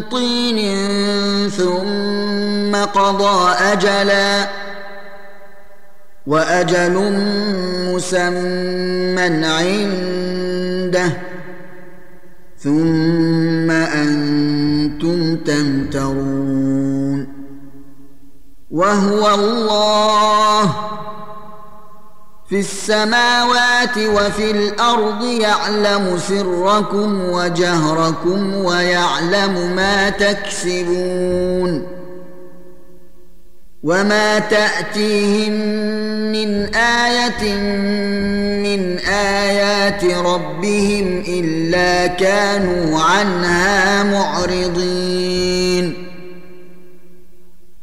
طين ثم قضى أجلا وأجل مسمى عنده ثم أنتم تمترون وهو الله في السماوات وفي الأرض يعلم سركم وجهركم ويعلم ما تكسبون وما تأتيهم من آية من آيات ربهم إلا كانوا عنها معرضين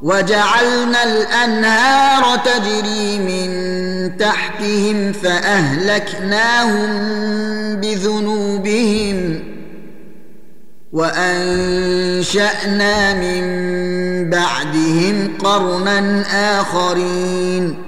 وجعلنا الأنهار تجري من تحتهم فأهلكناهم بذنوبهم وأنشأنا من بعدهم قرنا آخرين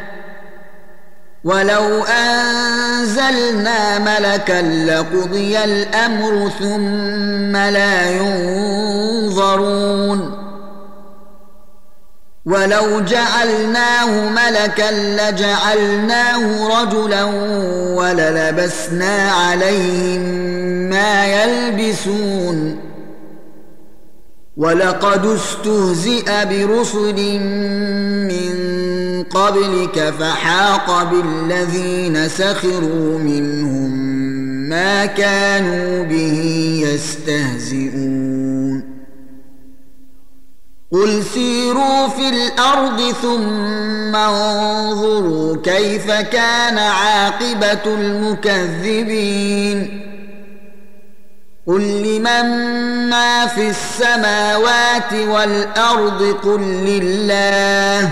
ولو انزلنا ملكا لقضي الامر ثم لا ينظرون ولو جعلناه ملكا لجعلناه رجلا وللبسنا عليهم ما يلبسون ولقد استهزئ برسل من قبلك فحاق بالذين سخروا منهم ما كانوا به يستهزئون. قل سيروا في الأرض ثم انظروا كيف كان عاقبة المكذبين. قل لمن ما في السماوات والأرض قل لله.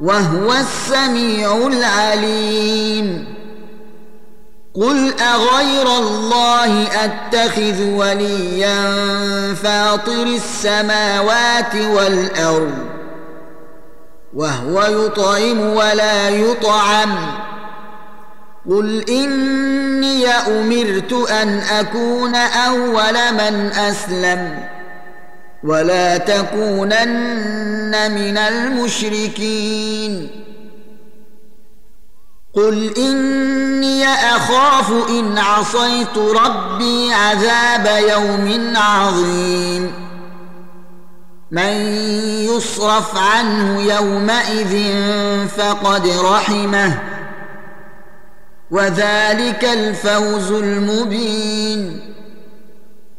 وهو السميع العليم. قل اغير الله اتخذ وليا فاطر السماوات والارض وهو يطعم ولا يطعم. قل اني امرت ان اكون اول من اسلم. ولا تكونن من المشركين. قل إني أخاف إن عصيت ربي عذاب يوم عظيم. من يصرف عنه يومئذ فقد رحمه. وذلك الفوز المبين.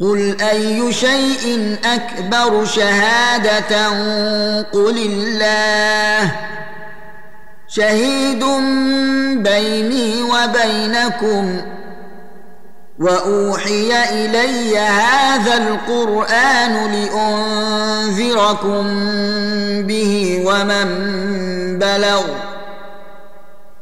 قل اي شيء اكبر شهاده قل الله شهيد بيني وبينكم واوحي الي هذا القران لانذركم به ومن بلغ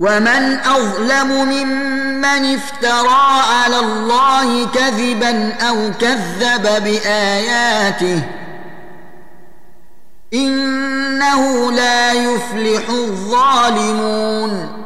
ومن اظلم ممن افترى على الله كذبا أو كذب باياته انه لا يفلح الظالمون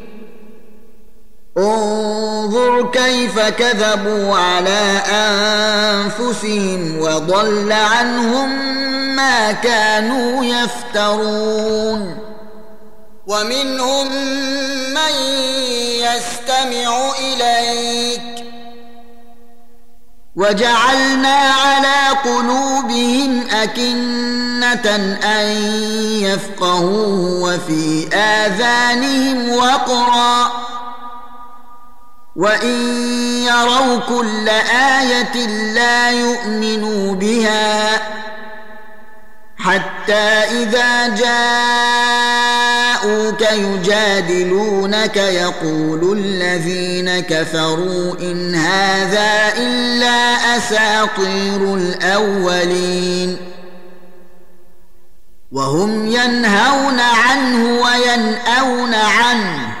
انظر كيف كذبوا على أنفسهم وضل عنهم ما كانوا يفترون. ومنهم من يستمع إليك. وجعلنا على قلوبهم أكنة أن يفقهوا وفي آذانهم وقرا. وان يروا كل إيه لا يؤمنوا بها حتى اذا جاءوك يجادلونك يقول الذين كفروا ان هذا الا اساطير الاولين وهم ينهون عنه ويناون عنه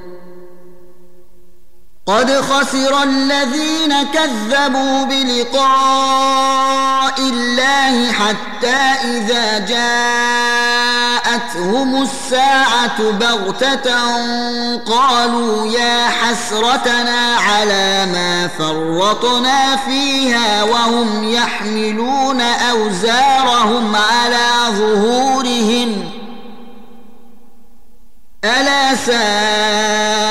قد خسر الذين كذبوا بلقاء الله حتى إذا جاءتهم الساعة بغتة قالوا يا حسرتنا على ما فرطنا فيها وهم يحملون أوزارهم على ظهورهم. ألا ساء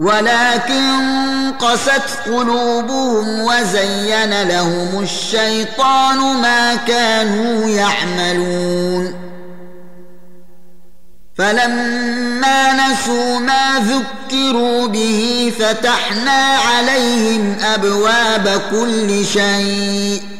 ولكن قست قلوبهم وزين لهم الشيطان ما كانوا يعملون. فلما نسوا ما ذكروا به فتحنا عليهم أبواب كل شيء.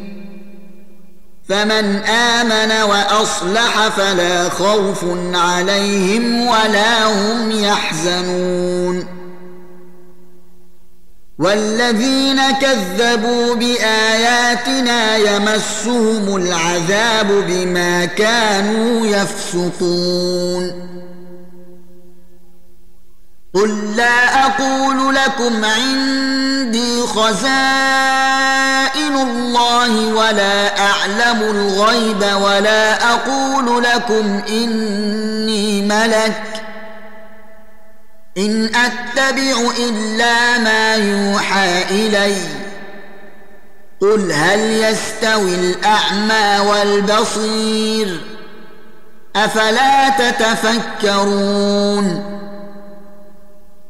فمن آمن وأصلح فلا خوف عليهم ولا هم يحزنون. والذين كذبوا بآياتنا يمسهم العذاب بما كانوا يفسقون. قل لا أقول لكم عندي خزائن الله ولا أعلم الغيب ولا أقول لكم إني ملك. إن أتبع إلا ما يوحى إلي. قل هل يستوي الأعمى والبصير؟ أفلا تتفكرون؟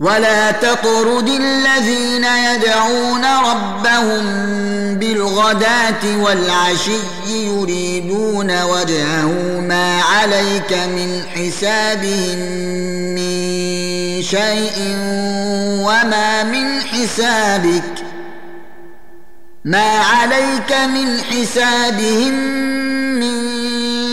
ولا تطرد الذين يدعون ربهم بالغداه والعشي يريدون وجهه ما عليك من حسابهم من شيء وما من حسابك ما عليك من حسابهم من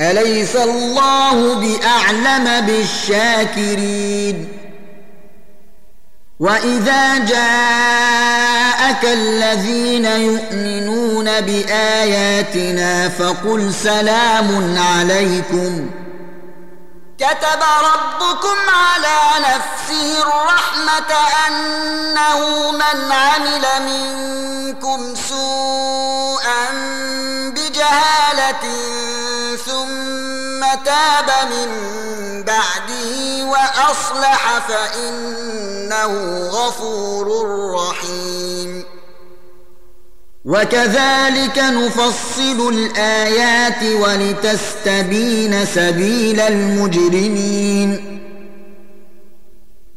أليس الله بأعلم بالشاكرين؟ وإذا جاءك الذين يؤمنون بآياتنا فقل سلام عليكم. كتب ربكم على نفسه الرحمة أنه من عمل منكم سوءا بجهاله تاب من بعده وأصلح فإنه غفور رحيم. وكذلك نفصل الآيات ولتستبين سبيل المجرمين.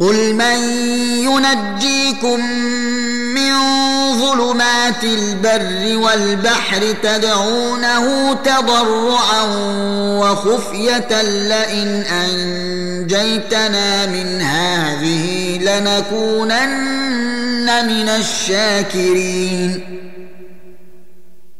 قل من ينجيكم من ظلمات البر والبحر تدعونه تضرعا وخفيه لئن انجيتنا من هذه لنكونن من الشاكرين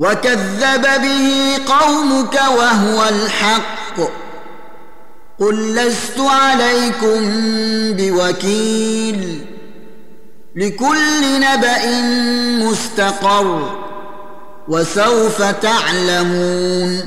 وكذب به قومك وهو الحق. قل لست عليكم بوكيل لكل نبأ مستقر وسوف تعلمون.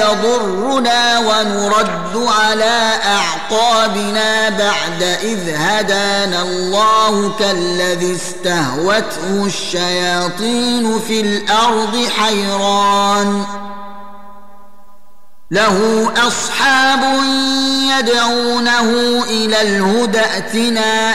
يضرنا ونرد على أعقابنا بعد إذ هدانا الله كالذي استهوته الشياطين في الأرض حيران. له أصحاب يدعونه إلى الهدى ائتنا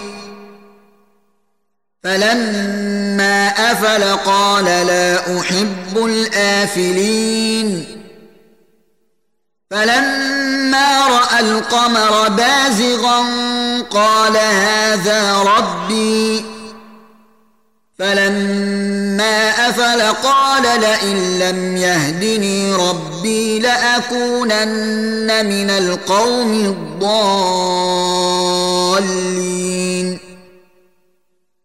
فلما أفل قال لا أحب الآفلين. فلما رأى القمر بازغا قال هذا ربي. فلما أفل قال لئن لم يهدني ربي لأكونن من القوم الضالين.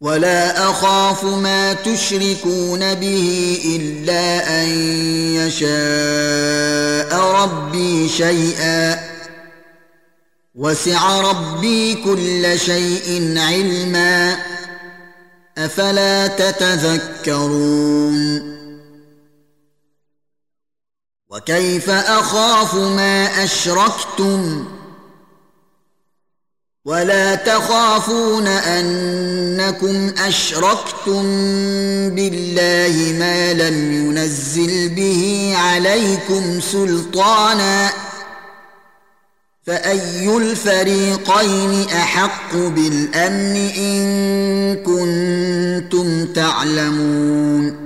ولا اخاف ما تشركون به الا ان يشاء ربي شيئا وسع ربي كل شيء علما افلا تتذكرون وكيف اخاف ما اشركتم ولا تخافون انكم اشركتم بالله ما لم ينزل به عليكم سلطانا فاي الفريقين احق بالامن ان كنتم تعلمون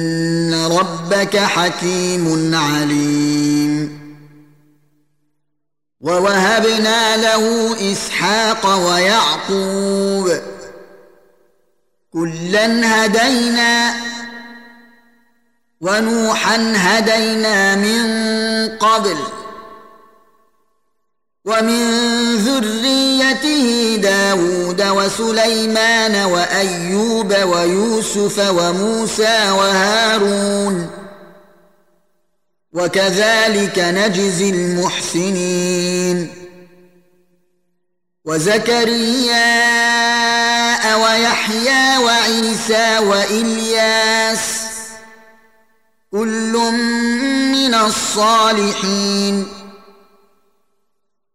ربك حكيم عليم. ووهبنا له إسحاق ويعقوب. كلا هدينا ونوحا هدينا من قبل. ومن ذريته داود وسليمان وأيوب ويوسف وموسى وهارون. وكذلك نجزي المحسنين. وزكريا ويحيى وعيسى وإلياس كل من الصالحين.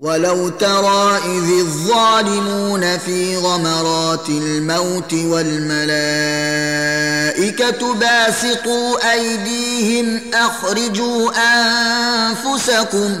ولو ترى اذ الظالمون في غمرات الموت والملائكه باسطوا ايديهم اخرجوا انفسكم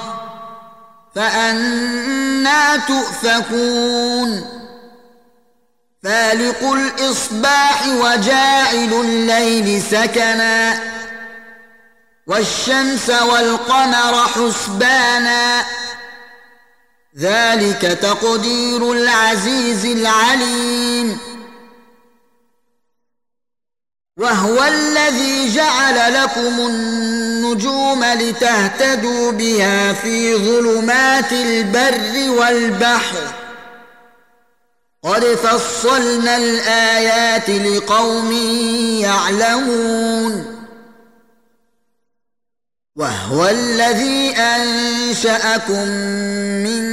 فأنا تؤفكون فالق الإصباح وجاعل الليل سكنا والشمس والقمر حسبانا ذلك تقدير العزيز العليم وهو الذي جعل لكم النجوم لتهتدوا بها في ظلمات البر والبحر. قد فصلنا الآيات لقوم يعلمون. وهو الذي أنشأكم من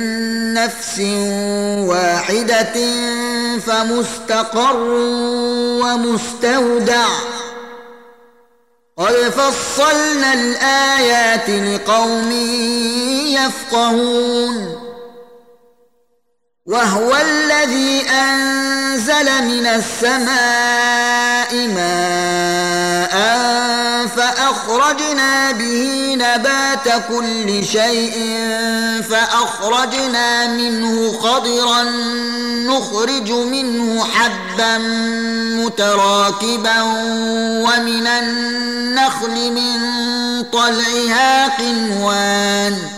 نفس واحدة فمستقر ومستودع. قد فصلنا الآيات لقوم يفقهون. وهو الذي أنزل من السماء ماء فأخرجنا به نبات كل شيء فأخرجنا منه خضرا نخرج منه حبا متراكبا ومن النخل من طلعها قنوان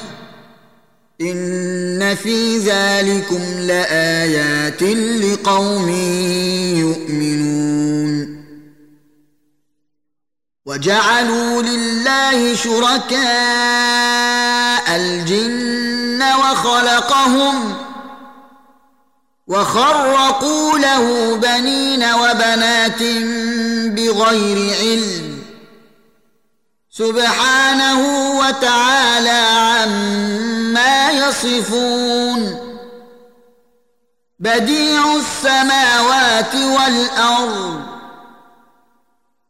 إن في ذلكم لآيات لقوم يؤمنون. وجعلوا لله شركاء الجن وخلقهم وخرقوا له بنين وبنات بغير علم. سبحانه وتعالى عما يصفون. بديع السماوات والأرض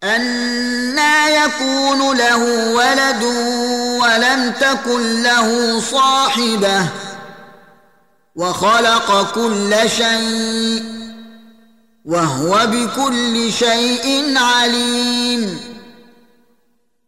أنا يكون له ولد ولم تكن له صاحبة وخلق كل شيء وهو بكل شيء عليم.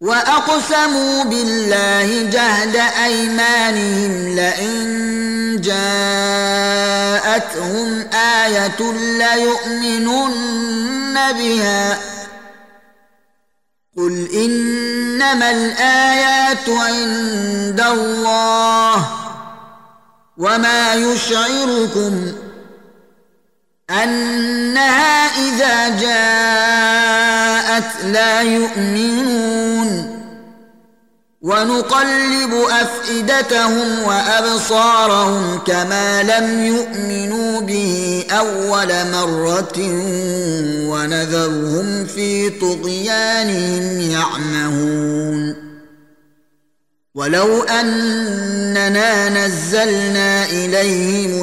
واقسموا بالله جهد ايمانهم لئن جاءتهم إيه ليؤمنن بها قل انما الايات عند الله وما يشعركم أنها إذا جاءت لا يؤمنون. ونقلب أفئدتهم وأبصارهم كما لم يؤمنوا به أول مرة ونذرهم في طغيانهم يعمهون. ولو أننا نزلنا إليهم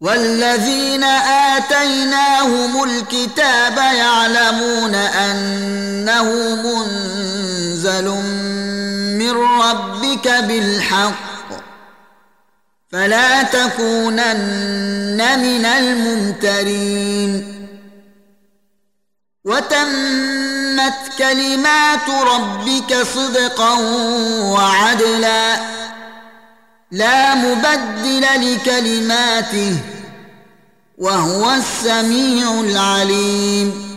والذين آتيناهم الكتاب يعلمون أنه منزل من ربك بالحق فلا تكونن من الممترين وتمت كلمات ربك صدقا وعدلا لا مبدل لكلماته وهو السميع العليم.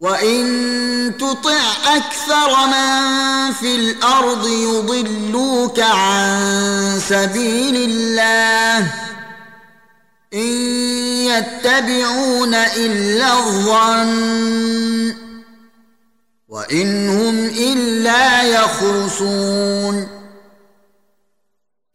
وإن تطع أكثر من في الأرض يضلوك عن سبيل الله. إن يتبعون إلا الظن وإن هم إلا يخرصون.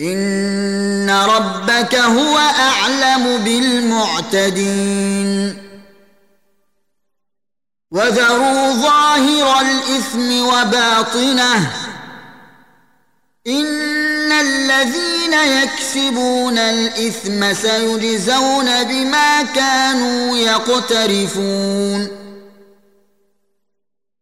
ان ربك هو اعلم بالمعتدين وذروا ظاهر الاثم وباطنه ان الذين يكسبون الاثم سيجزون بما كانوا يقترفون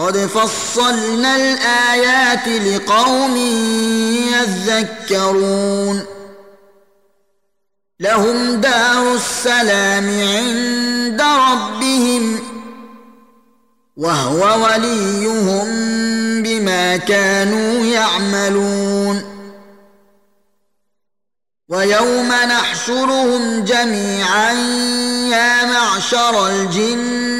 قد فصلنا الآيات لقوم يذكرون. لهم دار السلام عند ربهم وهو وليهم بما كانوا يعملون. ويوم نحشرهم جميعا يا معشر الجن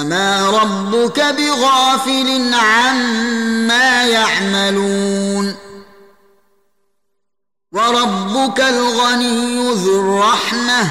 وما ربك بغافل عما يعملون وربك الغني ذو الرحمه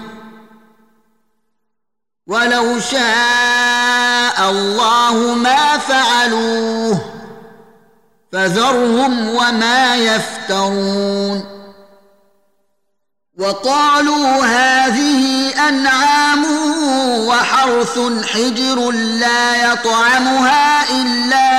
ولو شاء الله ما فعلوه فذرهم وما يفترون وقالوا هذه أنعام وحرث حجر لا يطعمها إلا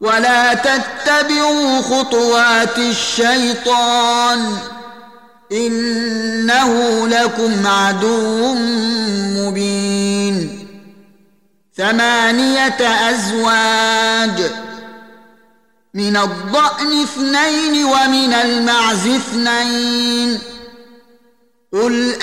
ولا تتبعوا خطوات الشيطان إنه لكم عدو مبين. ثمانية أزواج من الضأن اثنين ومن المعز اثنين. قل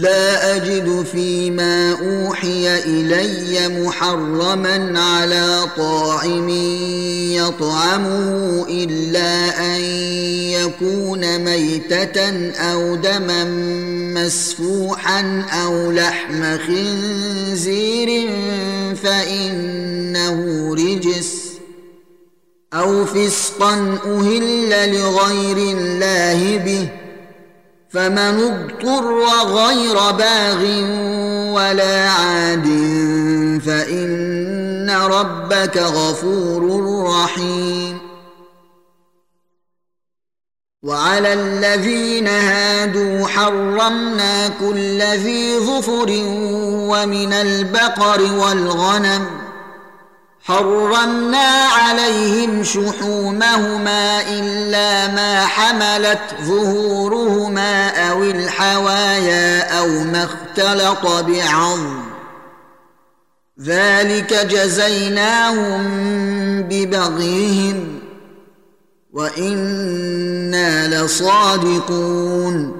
لا أجد فيما أوحي إلي محرما على طاعم يطعمه إلا أن يكون ميتة أو دما مسفوحا أو لحم خنزير فإنه رجس أو فسقا أهل لغير الله به فمن اضطر غير باغ ولا عاد فإن ربك غفور رحيم. وعلى الذين هادوا حرمنا كل ذي ظفر ومن البقر والغنم حرمنا عليهم شحومهما إلا ما حملت ظهورهما أو الحوايا أو ما اختلط بعظم. ذلك جزيناهم ببغيهم وإنا لصادقون.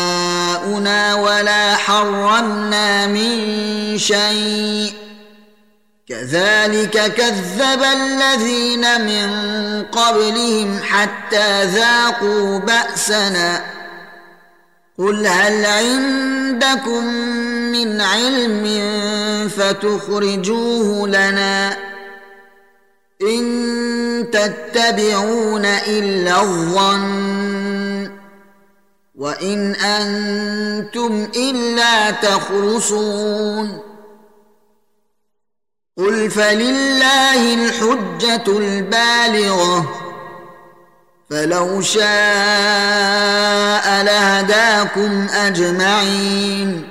اباؤنا ولا حرمنا من شيء كذلك كذب الذين من قبلهم حتى ذاقوا باسنا قل هل عندكم من علم فتخرجوه لنا ان تتبعون الا الظن وان أنتم الا تخرصون قل فلله الحجه البالغه فلو شاء لهداكم اجمعين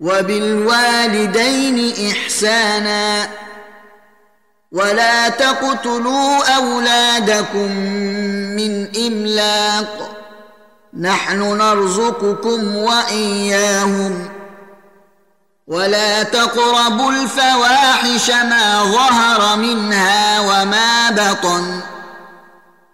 وبالوالدين إحسانا ولا تقتلوا أولادكم من إملاق نحن نرزقكم وإياهم ولا تقربوا الفواحش ما ظهر منها وما بطن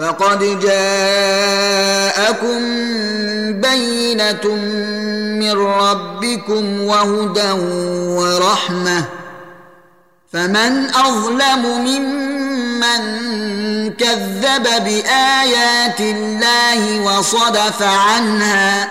فقد جاءكم بينه من ربكم وهدى ورحمه فمن اظلم ممن كذب بايات الله وصدف عنها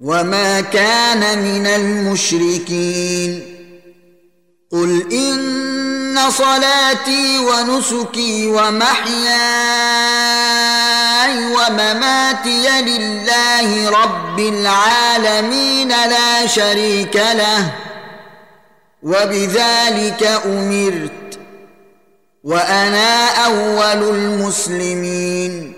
وما كان من المشركين قل ان صلاتي ونسكي ومحياي ومماتي لله رب العالمين لا شريك له وبذلك امرت وأنا اول المسلمين